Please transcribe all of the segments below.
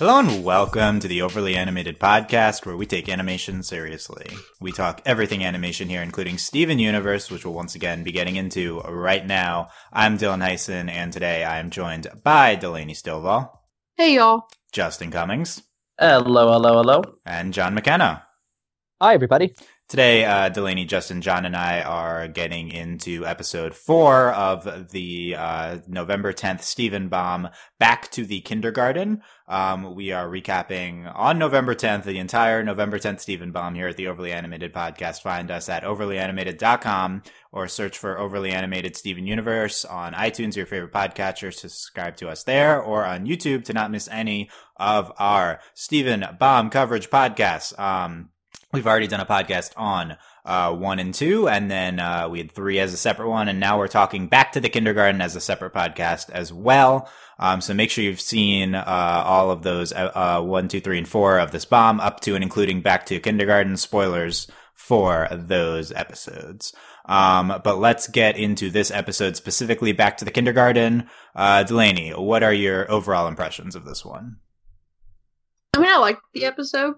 Hello and welcome to the Overly Animated Podcast, where we take animation seriously. We talk everything animation here, including Steven Universe, which we'll once again be getting into right now. I'm Dylan Heisen, and today I am joined by Delaney Stovall, Hey y'all. Justin Cummings, Hello, hello, hello. and John McKenna. Hi, everybody. Today, uh, Delaney, Justin, John, and I are getting into episode four of the uh, November 10th Steven Bomb Back to the Kindergarten. Um, we are recapping on November 10th the entire November 10th Steven Bomb here at the Overly Animated Podcast. Find us at overlyanimated.com or search for Overly Animated Steven Universe on iTunes, your favorite podcatcher, to subscribe to us there, or on YouTube to not miss any of our Steven Bomb coverage podcasts. Um, We've already done a podcast on uh, one and two, and then uh, we had three as a separate one, and now we're talking back to the kindergarten as a separate podcast as well. Um, so make sure you've seen uh, all of those uh, uh, one, two, three, and four of this bomb up to and including back to kindergarten spoilers for those episodes. Um, but let's get into this episode specifically back to the kindergarten. Uh, Delaney, what are your overall impressions of this one? I mean, I liked the episode.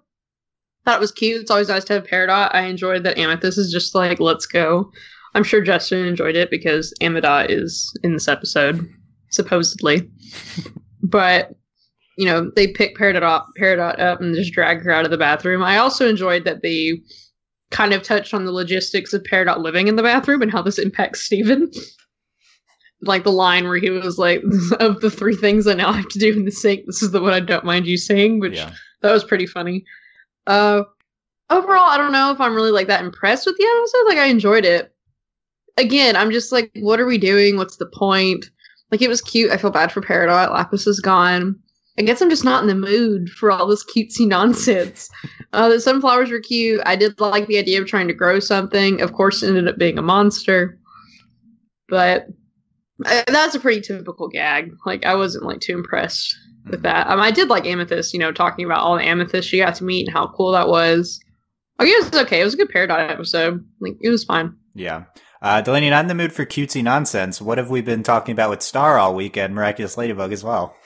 Thought it was cute. It's always nice to have Peridot. I enjoyed that Amethyst is just like, let's go. I'm sure Justin enjoyed it because Amidot is in this episode, supposedly. but, you know, they pick Peridot up, Peridot up and just drag her out of the bathroom. I also enjoyed that they kind of touched on the logistics of Peridot living in the bathroom and how this impacts Steven. like the line where he was like, of the three things I now have to do in the sink, this is the one I don't mind you saying, which Yeah. that was pretty funny. Uh, overall, I don't know if I'm really like that impressed with the episode. Like, I enjoyed it. Again, I'm just like, what are we doing? What's the point? Like, it was cute. I feel bad for Peridot. Lapis is gone. I guess I'm just not in the mood for all this cutesy nonsense. uh, the sunflowers were cute. I did like the idea of trying to grow something. Of course, it ended up being a monster. But uh, that's a pretty typical gag. Like, I wasn't like too impressed with that. Um, I did like Amethyst, you know, talking about all the Amethyst she got to meet and how cool that was. I guess it's okay. It was a good Peridot episode. Like it was fine. Yeah. Uh, Delaney, not in the mood for cutesy nonsense. What have we been talking about with Star all weekend? Miraculous Ladybug as well.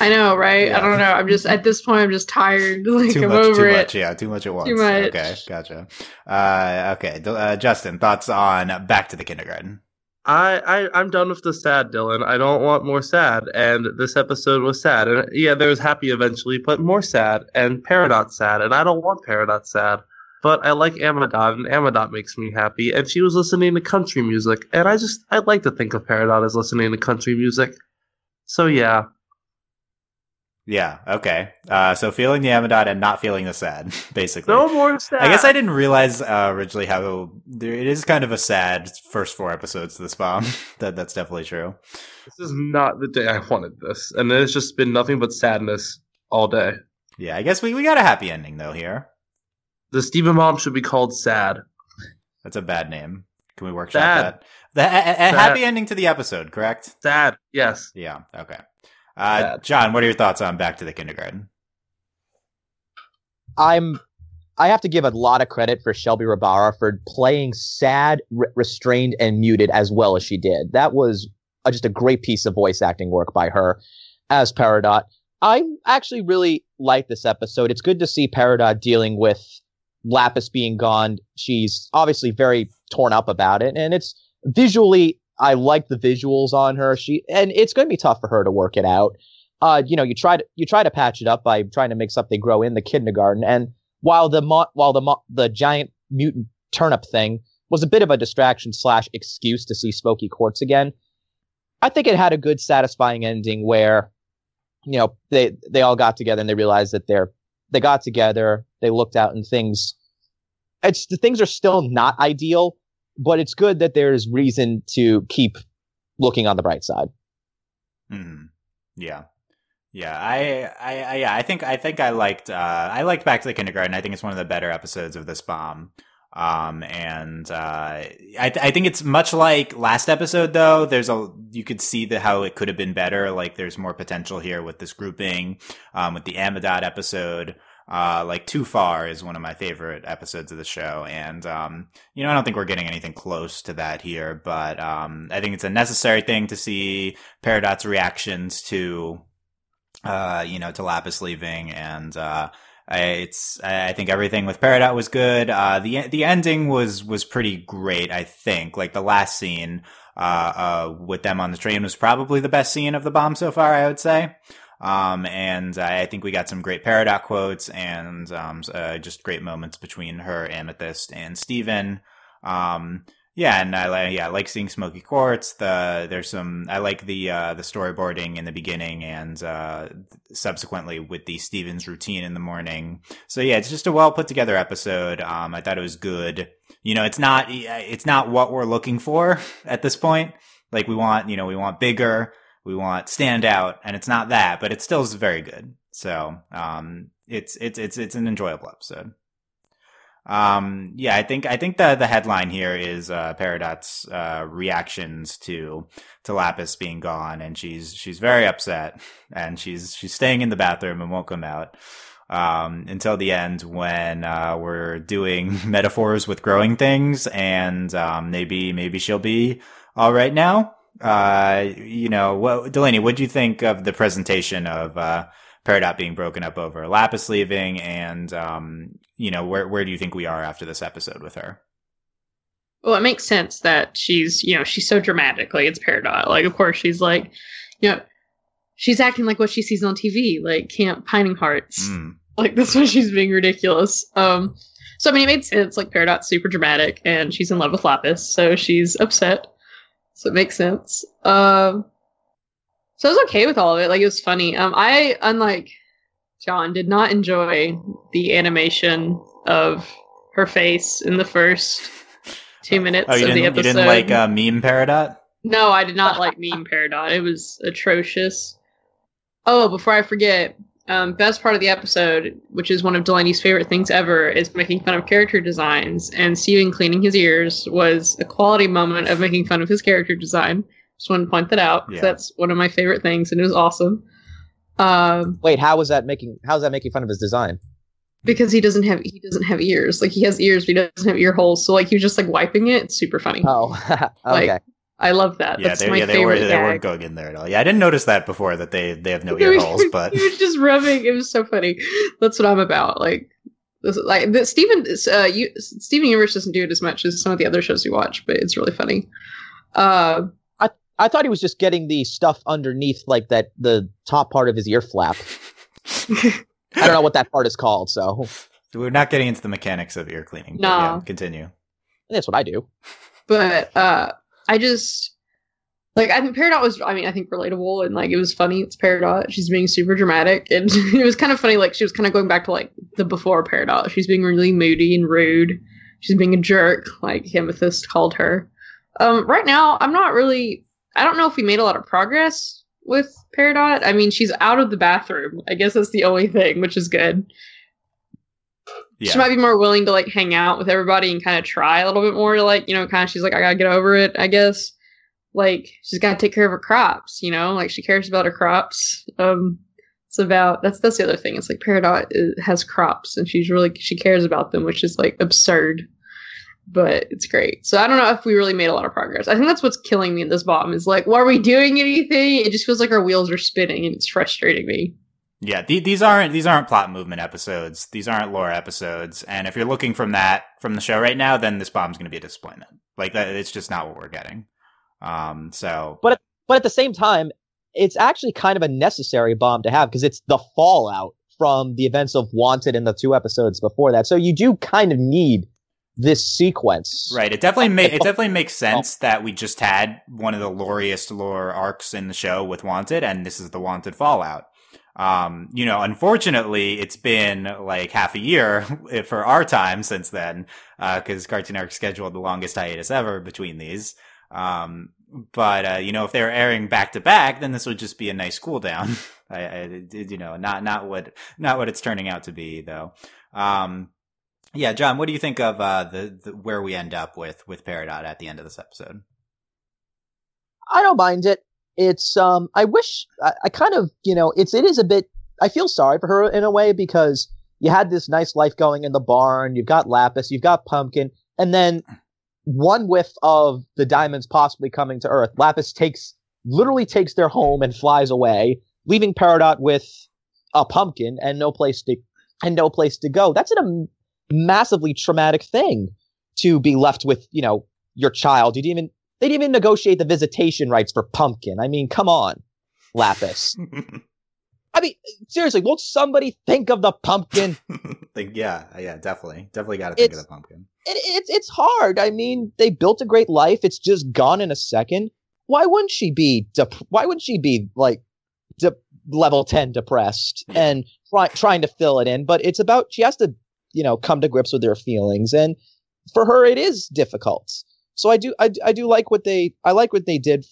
I know, right? Yeah. I don't know. I'm just at this point. I'm just tired. Like too I'm much, over too it. much, yeah, too much at once. Too much. Okay, gotcha. Uh, okay, uh, Justin, thoughts on Back to the Kindergarten? I, I I'm done with the sad, Dylan. I don't want more sad, and this episode was sad. And yeah, there was happy eventually, but more sad and Peridot sad, and I don't want Peridot sad. But I like Amadot, and Amadot makes me happy. And she was listening to country music, and I just I like to think of Peridot as listening to country music. So yeah, Yeah, okay. Uh, so feeling the Amadot and not feeling the sad, basically. no more sad. I guess I didn't realize uh, originally how there, it is kind of a sad first four episodes to this bomb. that that's definitely true. This is not the day I wanted this, and it's just been nothing but sadness all day. Yeah, I guess we, we got a happy ending though here. The Steven Bomb should be called Sad. That's a bad name. Can we workshop Sad. that? The, a, a- a happy ending to the episode, correct? Sad, yes. Yeah. Okay. Uh, John, what are your thoughts on Back to the Kindergarten? I'm. I have to give a lot of credit for Shelby Rabara for playing sad, re- restrained, and muted as well as she did. That was uh, just a great piece of voice acting work by her as Peridot. I actually really like this episode. It's good to see Peridot dealing with Lapis being gone. She's obviously very torn up about it, and it's visually. I like the visuals on her. She and it's going to be tough for her to work it out. Uh, you know, you try to you try to patch it up by trying to make something grow in the kindergarten, and while the mo- while the mo- the giant mutant turnip thing was a bit of a distraction slash excuse to see Smoky Quartz again, I think it had a good, satisfying ending where, you know, they they all got together and they realized that they're they got together, they looked out and things. It's the things are still not ideal, but it's good that there's reason to keep looking on the bright side. Hmm. Yeah. Yeah, I, I, I, yeah, I think, I think I liked, uh, I liked Back to the Kindergarten. I think it's one of the better episodes of this bomb. Um, and, uh, I, I think it's much like last episode though. There's a, you could see the, how it could have been better. Like there's more potential here with this grouping, um, with the Amadot episode. Uh, like Too Far is one of my favorite episodes of the show. And, um, you know, I don't think we're getting anything close to that here, but, um, I think it's a necessary thing to see Peridot's reactions to, uh, you know, to Lapis leaving, and uh, I, it's I think everything with Peridot was good. Uh, the the ending was was pretty great. I think like the last scene uh, uh, with them on the train was probably the best scene of the bomb so far. I would say. Um, and I think we got some great Peridot quotes and um, uh, just great moments between her, Amethyst, and Steven. Um, yeah, and I like yeah, I like seeing Smoky Quartz. The there's some I like the uh, the storyboarding in the beginning and uh, subsequently with the Stevens routine in the morning. So yeah, it's just a well put together episode. Um, I thought it was good. You know, it's not it's not what we're looking for at this point. Like we want, you know, we want bigger, we want stand out, and it's not that, but it still is very good. So um, it's it's it's it's an enjoyable episode. Um, yeah, I think I think the the headline here is uh, uh, reactions to to Lapis being gone, and she's she's very upset, and she's she's staying in the bathroom and won't come out um, until the end when uh, we're doing metaphors with growing things, and um, maybe maybe she'll be all right now. Uh, you know, what Delaney, what do you think of the presentation of uh, Peridot being broken up over Lapis leaving, and um, you know, where where do you think we are after this episode with her? Well, it makes sense that she's, you know, she's so dramatic. Like it's Peridot. Like, of course, she's like, you know, she's acting like what she sees on TV, like Camp Pining Hearts. Mm. Like that's why she's being ridiculous. Um, so I mean, it made sense. Like Peridot's super dramatic, and she's in love with Lapis, so she's upset. So it makes sense. Um, so I was okay with all of it. Like it was funny. Um, I unlike John did not enjoy the animation of her face in the first two minutes Oh, of the episode. you didn't like uh, meme Peridot? No, I did not like meme Peridot. It was atrocious. Oh, before I forget, um, best part of the episode, which is one of Delaney's favorite things ever, is making fun of character designs. And Steven cleaning his ears was a quality moment of making fun of his character design. Just want to point that out. Yeah. that's one of my favorite things, and it was awesome. Um, Wait, how was that making? How's that making fun of his design? because he doesn't have he doesn't have ears. Like he has ears, but he doesn't have ear holes. So like he was just like wiping it. It's super funny. Oh, Like, okay. I love that. Yeah, That's they, my yeah, they favorite were, they weren't going in there at all. Yeah, I didn't notice that before that they they have no ear holes, but he was just rubbing. It was so funny. That's what I'm about. Like, this, like the, Steven, uh, you, Steven Universe doesn't do it as much as some of the other shows we watch, but it's really funny. Uh, I thought he was just getting the stuff underneath, like that, the top part of his ear flap. I don't know what that part is called, so we're not getting into the mechanics of ear cleaning. but No. yeah, continue. that's what I do. but uh, I just like I think Peridot was. I mean, I think relatable and like it was funny. It's Peridot. She's being super dramatic, and it was kind of funny. Like she was kind of going back to like the before Peridot. She's being really moody and rude. She's being a jerk, like Amethyst called her. Um, right now, I'm not really. I don't know if we made a lot of progress with Peridot. I mean, she's out of the bathroom. I guess that's the only thing, which is good. Yeah, She might be more willing to like hang out with everybody and kind of try a little bit more to like, you know, kind of she's like, I gotta get over it, I guess. Like she's gotta take care of her crops, you know, like she cares about her crops. Um it's about that's that's the other thing. It's like Peridot has crops and she's really she cares about them, which is like absurd. But it's great. So I don't know if we really made a lot of progress. I think that's what's killing me in this bottom is like, well, are we doing anything? It just feels like our wheels are spinning and it's frustrating me. Yeah. The, these aren't these aren't plot movement episodes. These aren't lore episodes. And if you're looking from that from the show right now, then this bomb's going to be a disappointment. Like that, it's just not what we're getting. Um. So But at the same time, it's actually kind of a necessary bomb to have because it's the fallout from the events of Wanted in the two episodes before that. So you do kind of need this sequence. Right. It definitely ma- it definitely makes sense that we just had one of the loriest lore arcs in the show with Wanted, and this is the Wanted Fallout. Um, you know, unfortunately, it's been like half a year for our time since then, because Cartoon Network scheduled the longest hiatus ever between these. Um, but uh, you know, if they were airing back to back, then this would just be a nice cool down. I, I, you know, not not what not what it's turning out to be though. Um, yeah, John, what do you think of uh, the, the where we end up with with Peridot at the end of this episode? I don't mind it. It's um I wish I, I kind of you know it's it is a bit I feel sorry for her in a way because you had this nice life going in the barn, you've got Lapis, you've got Pumpkin, and then one whiff of the diamonds possibly coming to Earth. Lapis takes literally takes their home and flies away, leaving Peridot with a pumpkin and no place to and no place to go. That's a massively traumatic thing to be left with, you know, your child. You didn't even they didn't even negotiate the visitation rights for Pumpkin. I mean, come on, Lapis. I mean, seriously, won't somebody think of the pumpkin? think, yeah, yeah, definitely, definitely got to think It's- of the pumpkin. It, it's it's hard. I mean, they built a great life. It's just gone in a second. Why wouldn't she be? Dep- why wouldn't she be like de- level ten depressed and try- trying to fill it in? But it's about she has to, you know, come to grips with her feelings, and for her, it is difficult. So I do I, I do like what they I like what they did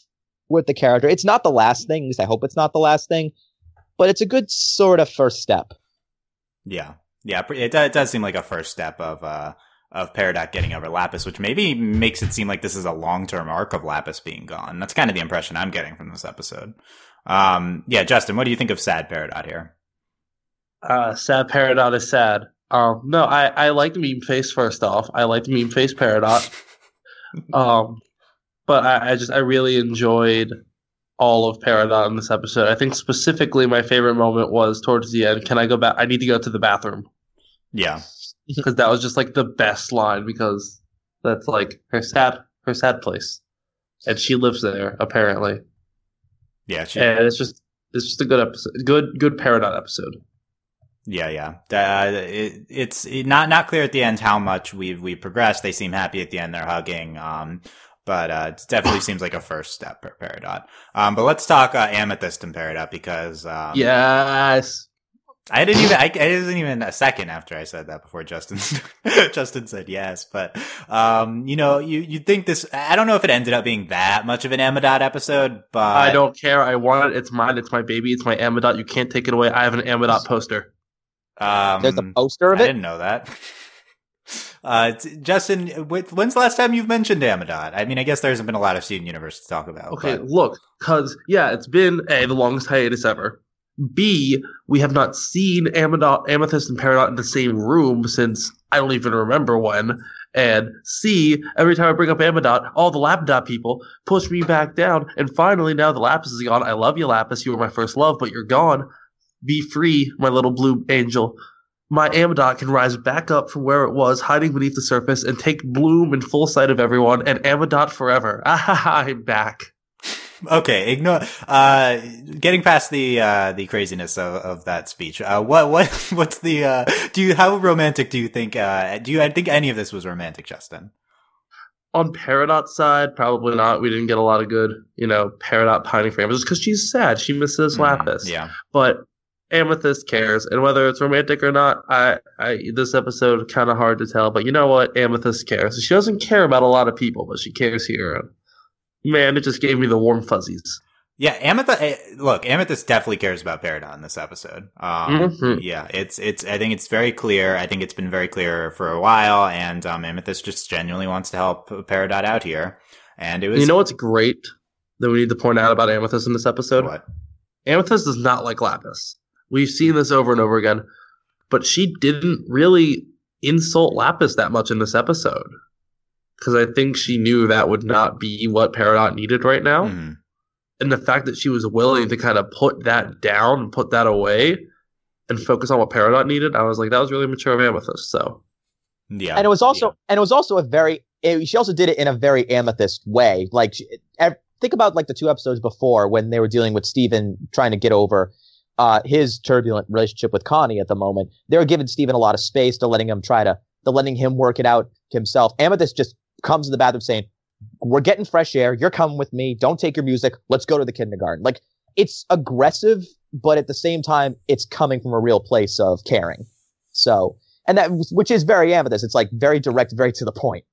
with the character. It's not the last thing. at least I hope it's not the last thing, but it's a good sort of first step. Yeah, yeah, it, it does seem like a first step of uh of Peridot getting over Lapis, which maybe makes it seem like this is a long term arc of Lapis being gone. That's kind of the impression I'm getting from this episode. Um, yeah, Justin, what do you think of Sad Peridot here? Uh, sad Peridot is sad. Um, no, I I like the meme face. First off, I like the meme face Peridot. um, but I, I just I really enjoyed all of Peridot in this episode. I think specifically my favorite moment was towards the end. Can I go back? I need to go to the bathroom Yeah, because that was just like the best line because that's like her sad her sad place, and she lives there apparently. yeah, she, And it's just it's just a good episode, good good Peridot episode. Yeah, yeah. Uh, it, it's not not clear at the end how much we've we progressed. They seem happy at the end. They're hugging. Um, but uh, it definitely seems like a first step for Peridot. Um, but let's talk uh, Amethyst and Peridot because um, yes. I didn't even. I, it wasn't even a second after I said that before Justin. Justin said yes, but um, you know, you you think this? I don't know if it ended up being that much of an Amadot episode, but I don't care. I want it. It's mine. It's my baby. It's my Amadot. You can't take it away. I have an Amadot poster. Um, There's a poster of it. I didn't know that. Uh, Justin, when's the last time you've mentioned Amadot? I mean, I guess there hasn't been a lot of Steven Universe to talk about. Okay, but- look, because yeah, it's been a the longest hiatus ever. B, we have not seen Amadot, Amethyst and Peridot in the same room since I don't even remember when. And C, every time I bring up Amadot, all the Lapidot people push me back down. And finally, now the Lapis is gone. I love you, Lapis. You were my first love, but you're gone. Be free, my little blue angel. My Amadot can rise back up from where it was, hiding beneath the surface, and take bloom in full sight of everyone, and Amadot forever. Ah, I'm back. okay, ignore. Uh, getting past the uh, the craziness of, of that speech. Uh, what what what's the? Uh, do you how romantic do you think? Uh, do you I think any of this was romantic, Justin? On Peridot's side, probably not. We didn't get a lot of good, you know, Peridot pining for Amethyst because she's sad. She misses Mm, Lapis. Yeah, But Amethyst cares, and whether it's romantic or not, I, I this episode kind of hard to tell. But you know what? Amethyst cares. She doesn't care about a lot of people, but she cares here. Man, it just gave me the warm fuzzies. yeah. Amethyst. eh, Look, Amethyst definitely cares about Peridot in this episode. Um, Mhm. Yeah, it's it's. I think it's very clear. I think it's been very clear for a while, and um, Amethyst just genuinely wants to help Peridot out here. And it was you know what's great that we need to point out about Amethyst in this episode? what? Amethyst does not like Lapis. We've seen this over and over again, but she didn't really insult Lapis that much in this episode. Because I think she knew that would not be what Peridot needed right now. Mhm. And the fact that she was willing to kind of put that down and put that away and focus on what Peridot needed, I was like, that was really mature of Amethyst. So, Yeah, and it was also and it was also a very it, she also did it in a very amethyst way like she, ev- think about like the two episodes before when they were dealing with Steven trying to get over uh his turbulent relationship with Connie at the moment they're giving Steven a lot of space to letting him try to to letting him work it out himself. Amethyst just comes to the bathroom saying we're getting fresh air. You're coming with me. Don't take your music. Let's go to the kindergarten. Like it's aggressive but at the same time it's coming from a real place of caring. So and that which is very amethyst. It's like very direct very to the point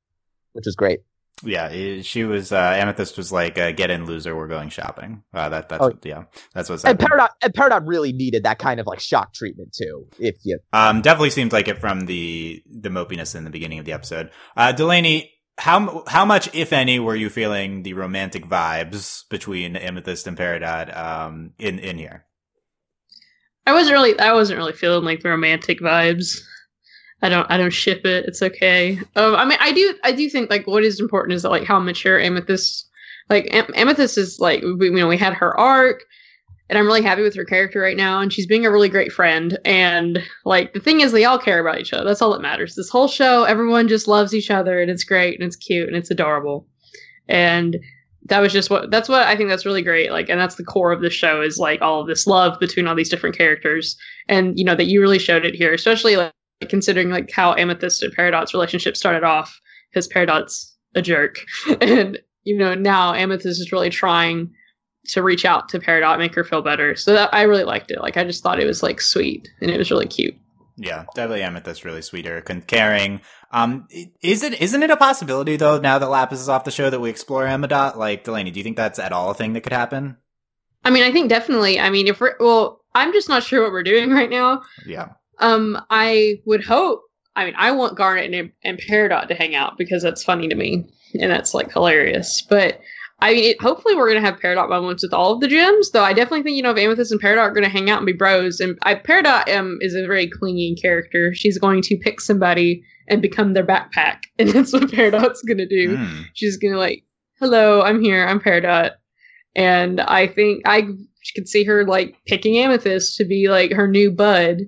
which is great yeah. She was uh, Amethyst was like, uh, "Get in, loser. We're going shopping." Uh, that that's Oh. what, yeah. That's what's and happening. Peridot and Peridot really needed that kind of like shock treatment too if you Um, definitely seems like it from the the mopiness in the beginning of the episode. Uh, Delaney, how how much, if any, were you feeling the romantic vibes between Amethyst and Peridot um, in in here? I wasn't really I wasn't really feeling like the romantic vibes. I don't I don't ship it. It's okay. Um, I mean I do I do think like what is important is that, like how mature Amethyst like Am- Amethyst is like we, you know we had her arc. and I'm really happy with her character right now. And she's being a really great friend. And like the thing is, they all care about each other. That's all that matters. This whole show, everyone just loves each other, and it's great, and it's cute, and it's adorable. And that was just what that's what I think that's really great. Like, and that's the core of the show is like all of this love between all these different characters, and you know that you really showed it here, especially like considering like how Amethyst and Peridot's relationship started off, because Peridot's a jerk, and you know now Amethyst is really trying to reach out to Peridot, make her feel better. So that I really liked it. Like I just thought it was like sweet and it was really cute. Yeah, definitely Amethyst really sweeter, caring. Um, is it isn't it a possibility though now that Lapis is off the show that we explore Amidot? Like Delaney, do you think that's at all a thing that could happen? I mean, I think definitely. I mean, if we're well, I'm just not sure what we're doing right now. Yeah. Um, I would hope. I mean, I want Garnet and, and Peridot to hang out because that's funny to me and that's like hilarious. But I mean, it, hopefully we're gonna have Peridot moments with all of the gems. Though I definitely think you know if Amethyst and Peridot are gonna hang out and be bros, and I, Peridot um, is a very clingy character. She's going to pick somebody and become their backpack, and that's what Peridot's gonna do. Mm. She's gonna like, "Hello, I'm here. I'm Peridot," and I think I could see her like picking Amethyst to be like her new bud.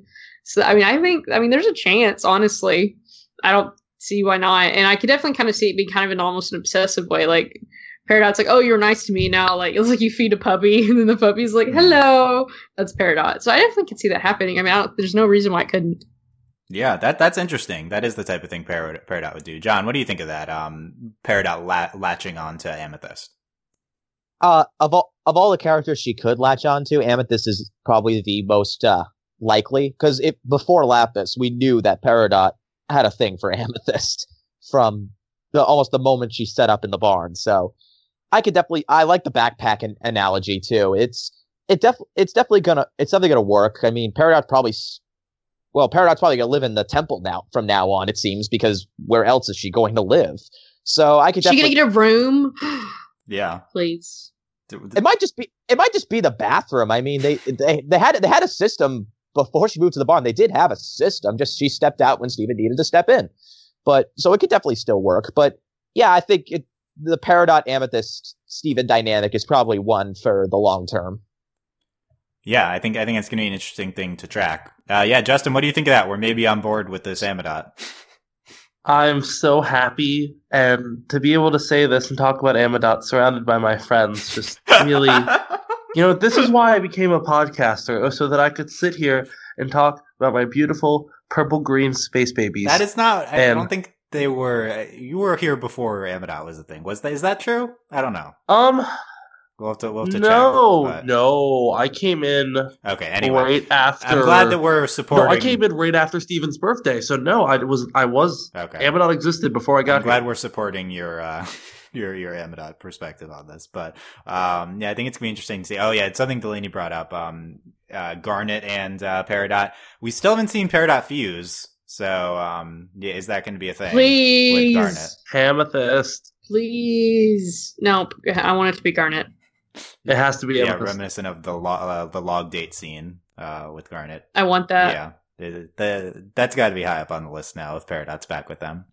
So I mean, I think I mean there's a chance. Honestly, I don't see why not, and I could definitely kind of see it being kind of an almost an obsessive way, like Peridot's like, oh, you're nice to me now. Like it's like you feed a puppy, and then the puppy's like, hello. That's Peridot. So I definitely could see that happening. I mean, I there's no reason why it couldn't. Yeah, that that's interesting. That is the type of thing Peridot, Peridot would do. John, what do you think of that? Um, Peridot la- latching on to Amethyst. Uh, of all of all the characters she could latch onto, Amethyst is probably the most uh, likely because it before Lapis, we knew that Peridot had a thing for Amethyst from the almost the moment she set up in the barn. So I could definitely I like the backpack an- analogy too. It's it def it's definitely gonna it's definitely gonna work. I mean, Peridot's probably well, Peridot's probably gonna live in the temple now from now on. It seems because where else is she going to live? So I could. She definitely, gonna get a room? yeah, please. It might just be it might just be the bathroom. I mean, they they they had they had a system before she moved to the barn. They did have a system. Just she stepped out when Steven needed to step in. But so it could definitely still work. But yeah, I think it the Peridot Amethyst Steven dynamic is probably one for the long term. Yeah, I think I think it's going to be an interesting thing to track. Uh, yeah, Justin, what do you think of that? We're maybe on board with this Amidot. I'm so happy, and to be able to say this and talk about Amidot surrounded by my friends, just really, you know, this is why I became a podcaster, so that I could sit here and talk about my beautiful purple green space babies. That is not. I, And- don't think they were. You were here before Amidot was a thing. Was that? Is that true? I don't know. um We'll have to. We'll have to no check. but- no I came in Okay. Anyway, right after. I'm glad that we're supporting. no. I came in right after Steven's birthday, so no, I was I was Okay. Amidot existed before I got I'm glad here. we're supporting your uh, your your Amidot perspective on this, but um, yeah, I think it's gonna be interesting to see. Oh yeah, it's something Delaney brought up. Um, uh, Garnet and uh, Peridot. We still haven't seen Peridot fuse, so um, yeah, is that going to be a thing? with Garnet? Please. Amethyst. Please. No, I want it to be Garnet. It has to be Yeah, Amethyst. reminiscent of the lo- uh, the log date scene uh, with Garnet. I want that. yeah, the, the, that's got to be high up on the list now if Peridot's back with them.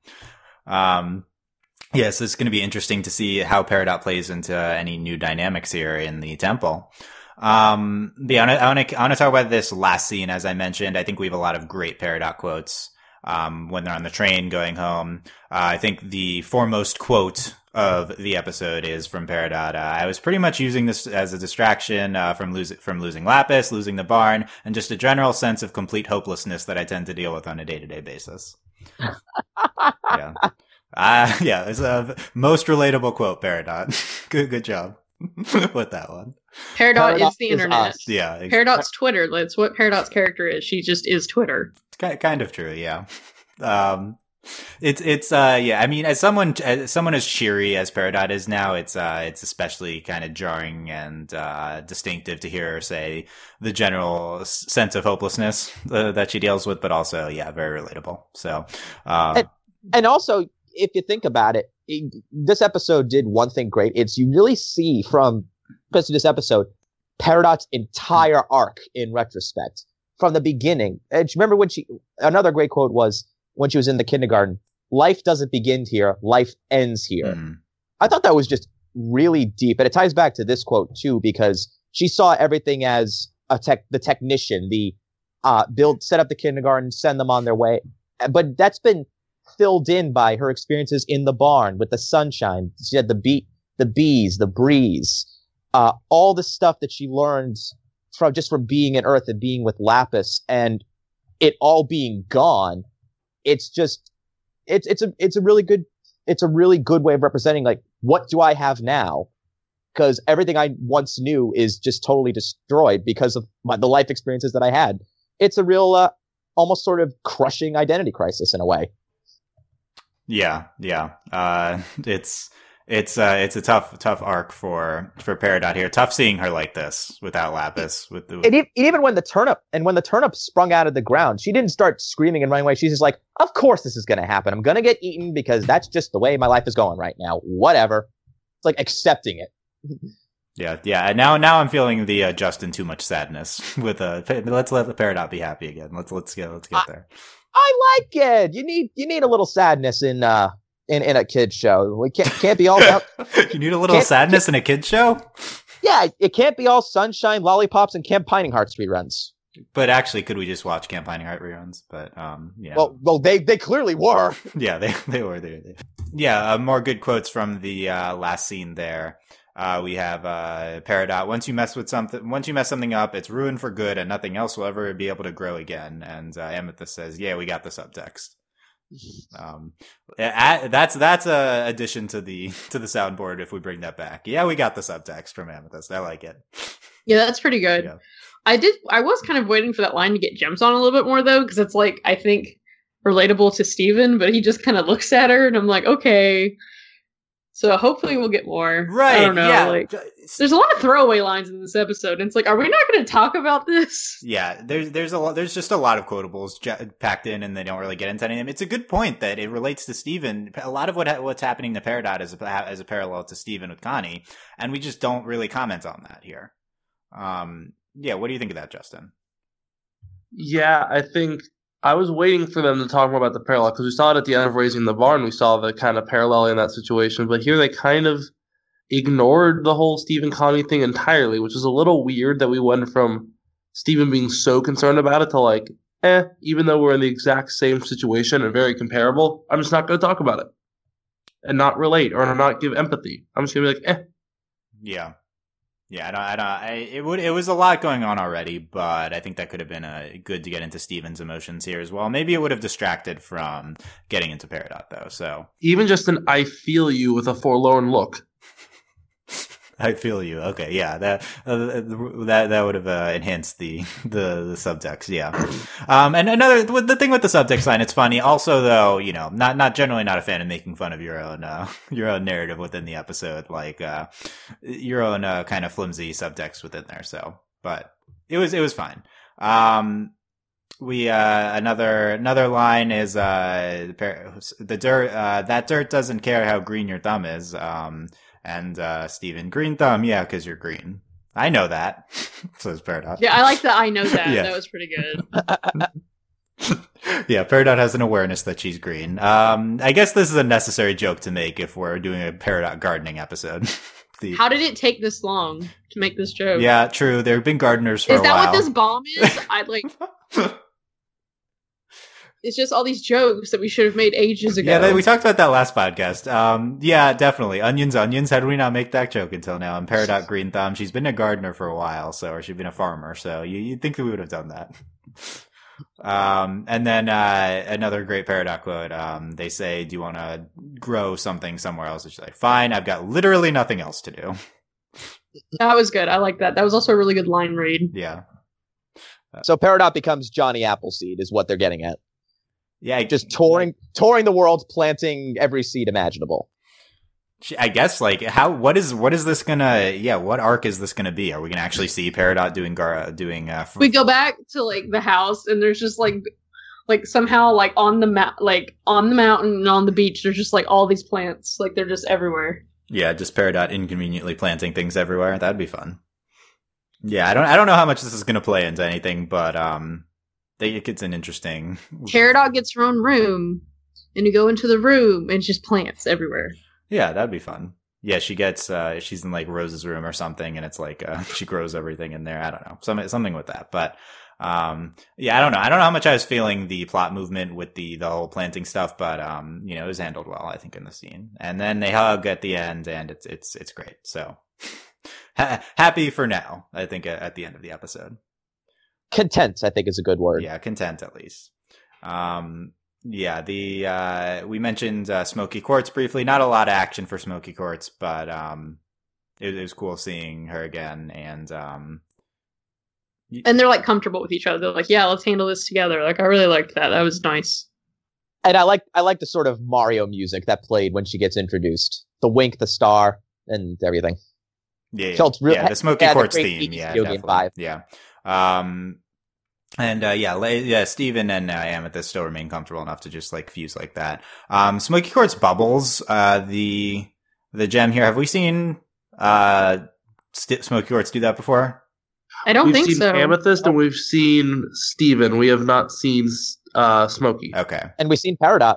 Um, yes, it's going to be interesting to see how Peridot plays into any new dynamics here in the temple. Um, but yeah, I want to I want to talk about this last scene. As I mentioned, I think we have a lot of great Peridot quotes. Um, when they're on the train going home, uh, I think the foremost quote of the episode is from Peridot. Uh, I was pretty much using this as a distraction uh, from losing from losing Lapis, losing the barn, and just a general sense of complete hopelessness that I tend to deal with on a day to day basis. yeah, uh, yeah, it's a most relatable quote, Peridot. good, good job with that one. Peridot, Peridot is the is internet. us. Yeah, ex- Peridot's Twitter. That's what Peridot's character is. She just is Twitter. Ki- kind of true yeah um it's it's uh yeah i mean as someone as someone as cheery as peridot is now it's uh it's especially kind of jarring and uh distinctive to hear her say the general sense of hopelessness uh, that she deals with but also yeah very relatable so um And- And also, if you think about it, it- this episode did one thing great. It's you really see from because of this episode, Peridot's entire arc in retrospect from the beginning. And remember when she another great quote was when she was in the kindergarten, life doesn't begin here, life ends here. mhm. I thought that was just really deep. And it ties back to this quote too, because she saw everything as a tech, the technician, the uh, build, set up the kindergarten, send them on their way. But that's been filled in by her experiences in the barn with the sunshine. She had the bee, the bees, the breeze, uh, all the stuff that she learned from just from being in Earth and being with Lapis, and it all being gone. It's just, it's it's a it's a really good it's a really good way of representing like what do I have now? Because everything I once knew is just totally destroyed because of my, the life experiences that I had. It's a real, uh, almost sort of crushing identity crisis in a way. Yeah, yeah. Uh, it's it's uh, it's a tough tough arc for for Peridot here. Tough seeing her like this without Lapis. With the and even when the turnip and when the turnip sprung out of the ground, she didn't start screaming and running away. She's just like, "Of course this is going to happen. I'm going to get eaten because that's just the way my life is going right now. Whatever." It's like accepting it. Yeah, yeah. And now, now I'm feeling the uh, Justin too much sadness with uh let's let the Peridot be happy again. Let's let's get let's get there. I like it. You need you need a little sadness in uh in, in a kid show. We can't can't be all about. you need a little sadness in a kid show. Yeah, it can't be all sunshine, lollipops, and Camp Pining Heart reruns. But actually, could we just watch Camp Pining Heart reruns? But um, yeah. Well, well, they they clearly were. yeah, they they were. They. Yeah, uh, more good quotes from the uh, last scene there. Uh, we have uh, Peridot. Once you mess with something, once you mess something up, it's ruined for good, and nothing else will ever be able to grow again. And uh, Amethyst says, "Yeah, we got the subtext." Um, that's that's a addition to the to the soundboard if we bring that back. Yeah, we got the subtext from Amethyst. I like it. Yeah, that's pretty good. Yeah. I did. I was kind of waiting for that line to get jumps on a little bit more though, because it's like I think relatable to Steven, but he just kind of looks at her, and I'm like, okay. So hopefully we'll get more. Right. I don't know. Yeah. Like, there's a lot of throwaway lines in this episode, and it's like, are we not going to talk about this? Yeah. There's there's a lot. There's just a lot of quotables j- packed in, and they don't really get into any of them. It's a good point that it relates to Steven. A lot of what ha- what's happening to Peridot is a, as a parallel to Steven with Connie, and we just don't really comment on that here. Um. Yeah. What do you think of that, Justin? Yeah, I think I was waiting for them to talk more about the parallel because we saw it at the end of Raising the Barn. We saw the kind of parallel in that situation, but here they kind of ignored the whole Steven Connie thing entirely, which is a little weird that we went from Steven being so concerned about it to like, eh, even though we're in the exact same situation and very comparable, I'm just not going to talk about it and not relate or not give empathy. I'm just going to be like, eh. Yeah. Yeah, I don't, I don't, I, it would, it was a lot going on already, but I think that could have been a good to get into Steven's emotions here as well. Maybe it would have distracted from getting into Peridot though. So even just an "I feel you" with a forlorn look I feel you. Okay, yeah, that uh, that that would have uh, enhanced the, the the subtext. Yeah, um, and another the thing with the subtext line, it's funny. Also, though, you know, not not generally not a fan of making fun of your own uh, your own narrative within the episode, like uh, your own uh, kind of flimsy subtext within there. So, but it was it was fine. Um, we uh another another line is uh the dirt uh that dirt doesn't care how green your thumb is um and uh, Steven, green thumb, yeah, because you're green. I know that, says Peridot. Yeah, I like that. I know that. yeah. That was pretty good. yeah, Peridot has an awareness that she's green. Um, I guess this is a necessary joke to make if we're doing a Peridot gardening episode. the... How did it take this long to make this joke? Yeah, true. There have been gardeners for is a while. Is that what this bomb is? I'd like. It's just all these jokes that we should have made ages ago. Yeah, we talked about that last podcast. Um, yeah, definitely. Onions, onions. How did we not make that joke until now? And Peridot Green Thumb. She's been a gardener for a while, so or she's been a farmer, so you, you'd think that we would have done that. Um, and then uh, another great Peridot quote. Um, they say, "Do you want to grow something somewhere else?" And she's like, "Fine, I've got literally nothing else to do." That was good. I like that. That was also a really good line read. Yeah. So Peridot becomes Johnny Appleseed, is what they're getting at. Yeah, just touring touring the world, planting every seed imaginable. I guess like how what is what is this gonna yeah what arc is this gonna be? Are we gonna actually see Peridot doing Gara doing? Uh, we go back to like the house and there's just like like somehow like on the mount like on the mountain and on the beach there's just like all these plants like they're just everywhere. Yeah, just Peridot inconveniently planting things everywhere. That'd be fun. Yeah, I don't I don't know how much this is gonna play into anything, but um it gets an interesting. Peridot gets her own room, and you go into the room, and it's just plants everywhere. Yeah, that'd be fun. Yeah, she gets uh she's in like Rose's room or something and it's like uh she grows everything in there. I don't know. Something something with that. But um yeah, I don't know. I don't know how much I was feeling the plot movement with the the whole planting stuff, but um you know, it was handled well I think in the scene. And then they hug at the end and it's it's it's great. So ha- happy for now, I think at, at the end of the episode. Content, I think, is a good word. Yeah, content at least. Um yeah, the uh we mentioned uh, Smoky Quartz briefly. Not a lot of action for Smoky Quartz, but um it, it was cool seeing her again and um And they're like comfortable with each other. They're like, yeah, let's handle this together. Like I really liked that. That was nice. And I like I like the sort of Mario music that played when she gets introduced. The wink, the star, and everything. Yeah, yeah, Felt real- yeah the Smoky Quartz theme. Yeah, definitely. Yeah. Um, and uh, yeah, yeah, Steven and uh, Amethyst still remain comfortable enough to just like fuse like that. Um, Smoky Quartz bubbles. Uh, the the gem here. Have we seen uh St- Smoky Quartz do that before? I don't we've think seen so. Amethyst and we've seen Steven. We have not seen uh, Smoky. Okay. And we've seen Peridot.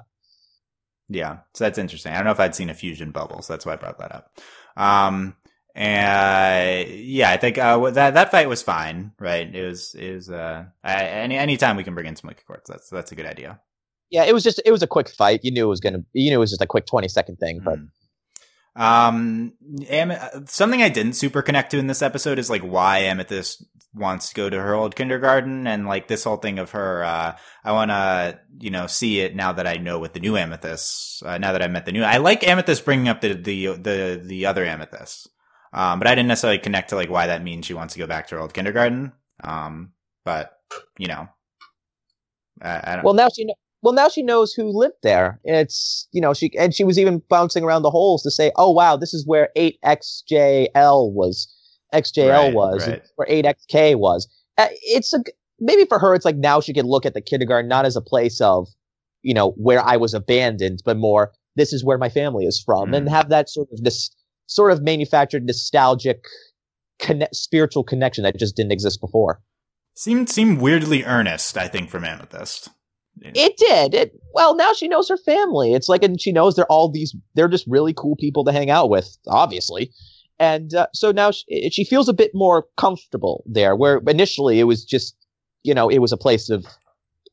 Yeah, so that's interesting. I don't know if I'd seen a fusion bubble, so that's why I brought that up. Um, and yeah, I think uh, that that fight was fine, right? It was it was uh, any anytime we can bring in some Smoky Quartz, that's that's a good idea. Yeah, it was just it was a quick fight. You knew it was gonna. You knew it was just a quick twenty second thing. But Mm. Um, Am- something I didn't super connect to in this episode is like why Amethyst wants to go to her old kindergarten and like this whole thing of her. Uh, I want to you know see it now that I know what the new Amethyst. Uh, now that I met the new, I like Amethyst bringing up the the the the other Amethyst. Um, but I didn't necessarily connect to like why that means she wants to go back to her old kindergarten. Um, but you know, I, I don't. well, now she kn- well now she knows who lived there. It's you know she and she was even bouncing around the holes to say, oh wow, this is where eight XJL was, XJL Right, was, right. where eight XK was. Uh, it's a maybe for her, it's like now she can look at the kindergarten not as a place of, you know, where I was abandoned, but more this is where my family is from, and Mm. have that sort of this sort of manufactured nostalgic, conne- spiritual connection that just didn't exist before. seemed seemed weirdly earnest. I think from Amethyst. It did. It well now she knows her family. It's like and she knows they're all these they're just really cool people to hang out with, obviously. And uh, so now she, she feels a bit more comfortable there where initially it was just you know, it was a place of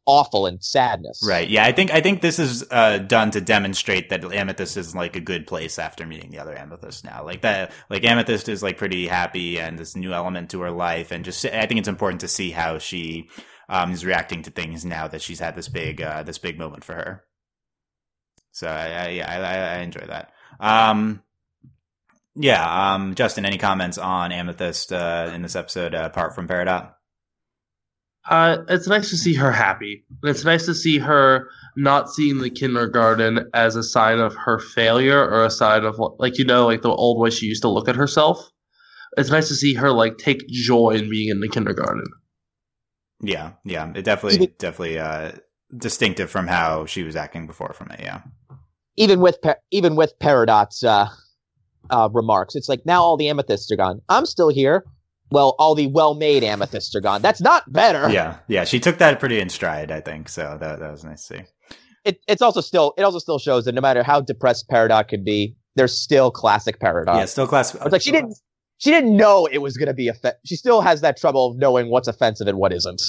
awful and sadness. Right. Yeah. I think I think this is uh, done to demonstrate that Amethyst is like a good place after meeting the other Amethyst. Now, like that, like Amethyst is like pretty happy and this new element to her life, and just I think it's important to see how she um, is reacting to things now that she's had this big uh, this big moment for her. So I, I yeah I, I enjoy that. Um, yeah. Um, Justin, any comments on Amethyst uh, in this episode uh, apart from Peridot? Uh, it's nice to see her happy. And it's nice to see her not seeing the kindergarten as a sign of her failure or a sign of like you know like the old way she used to look at herself. It's nice to see her like take joy in being in the kindergarten. Yeah, yeah, it definitely, Even- definitely uh, distinctive from how she was acting before from it. Yeah, Even with Per- even with Peridot's uh, uh, remarks, it's like now all the amethysts are gone. I'm still here. Well, all the well-made amethysts are gone. That's not better. yeah, yeah. She took that pretty in stride, I think. So that that was nice to see. it, it's also still it also still shows that no matter how depressed Peridot could be, there's still classic Peridot. yeah, still class. It's like she didn't she didn't know it was gonna be offe- She still has that trouble of knowing what's offensive and what isn't.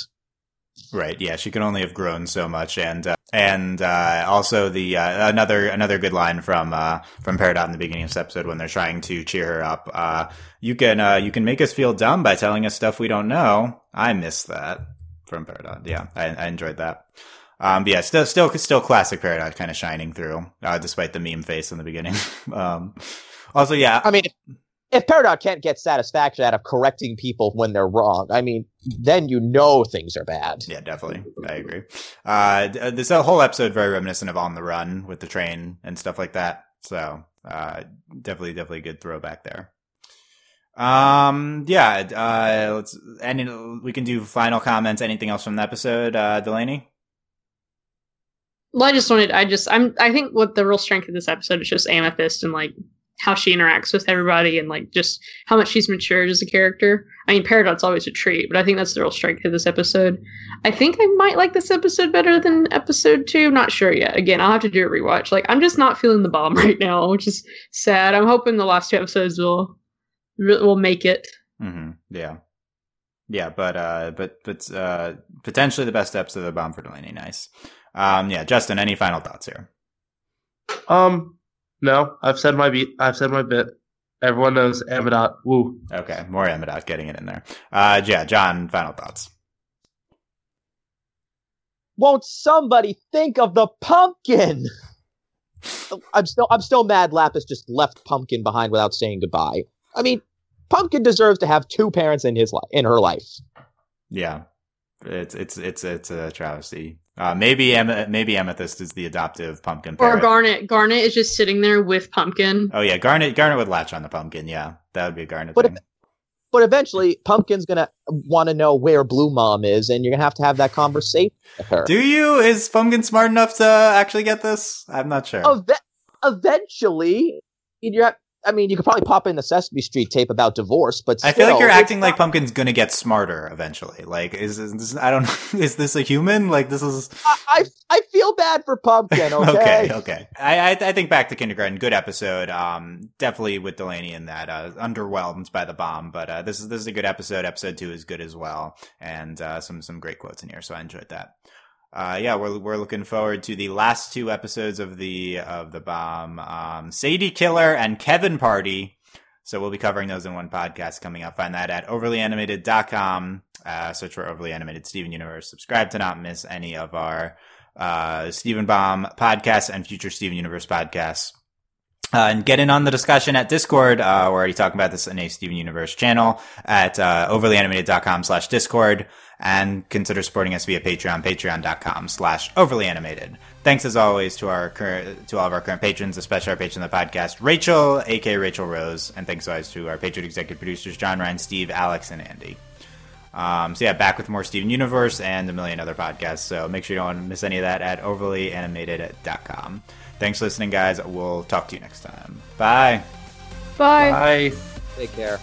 Right. Yeah, she can only have grown so much, and uh, and uh, also the uh, another another good line from uh, from Peridot in the beginning of this episode when they're trying to cheer her up. Uh, you can uh, you can make us feel dumb by telling us stuff we don't know. I miss that from Peridot. Yeah, I, I enjoyed that. Um, yeah, still still still classic Peridot kind of shining through, despite the meme face in the beginning. um, also, yeah, I mean, if, if Peridot can't get satisfaction out of correcting people when they're wrong, I mean, then you know things are bad. Yeah, definitely. I agree. Uh, uh, this whole episode very reminiscent of On the Run with the train and stuff like that. So, uh, definitely, definitely a good throwback there. Um, yeah, uh, let's, and we can do final comments. Anything else from the episode, uh, Delaney? Well, I just wanted. I just. I'm. I think what the real strength of this episode is just Amethyst and like how she interacts with everybody and like just how much she's matured as a character. I mean, Peridot's always a treat, but I think that's the real strength of this episode. I think I might like this episode better than episode two. Not sure yet. Again, I'll have to do a rewatch. Like, I'm just not feeling the bomb right now, which is sad. I'm hoping the last two episodes will will make it. Mm-hmm. Yeah, yeah, but uh, but but uh, potentially the best episode of the bomb for Delaney. Nice. Um, yeah, Justin, any final thoughts here? Um, no, I've said my beat. I've said my bit. Everyone knows Amedot. Woo. Okay, more Amedot getting it in there. Uh, yeah, John, final thoughts. Won't somebody think of the pumpkin? I'm still I'm still mad Lapis just left Pumpkin behind without saying goodbye. I mean, Pumpkin deserves to have two parents in his life in her life. Yeah. It's it's it's it's a travesty. Uh, maybe Am- maybe Amethyst is the adoptive pumpkin. Or. Garnet. Garnet is just sitting there with Pumpkin. Oh yeah, Garnet Garnet would latch on the pumpkin. Yeah, that would be a Garnet But thing. But eventually, Pumpkin's gonna want to know where Blue Mom is, and you're gonna have to have that conversation with her. Do you? Is Pumpkin smart enough to actually get this? I'm not sure. Eve- eventually, you're. ha- I mean, you could probably pop in the Sesame Street tape about divorce, but I feel like you're acting like Pumpkin's gonna get smarter eventually. Like, is, is this? I don't. Is this a human? Like, this is. I, I I feel bad for Pumpkin. Okay. okay, okay. I, I I think back to kindergarten, good episode. Um, definitely with Delaney in that. Uh, underwhelmed by the bomb, but uh, this is this is a good episode. Episode two is good as well, and uh, some some great quotes in here. So I enjoyed that. Uh, yeah, we're we're looking forward to the last two episodes of the of the bomb. Um, Sadie Killer and Kevin Party. So we'll be covering those in one podcast coming up. Find that at overlyanimated.com. Uh, search for Overly Animated Steven Universe. Subscribe to not miss any of our uh, Steven Bomb podcasts and future Steven Universe podcasts. Uh, and get in on the discussion at Discord. Uh, we're already talking about this in a Steven Universe channel at uh, overlyanimated.com slash Discord. And consider supporting us via Patreon, patreon.com slash overlyanimated. Thanks as always to our current, to all of our current patrons, especially our patron of the podcast, Rachel, aka Rachel Rose. And thanks always to our patron executive producers, John Ryan, Steve, Alex, and Andy. Um, so yeah, back with more Steven Universe and a million other podcasts. So make sure you don't miss any of that at overlyanimated.com. Thanks for listening, guys. We'll talk to you next time. Bye. Bye. Bye. Take care.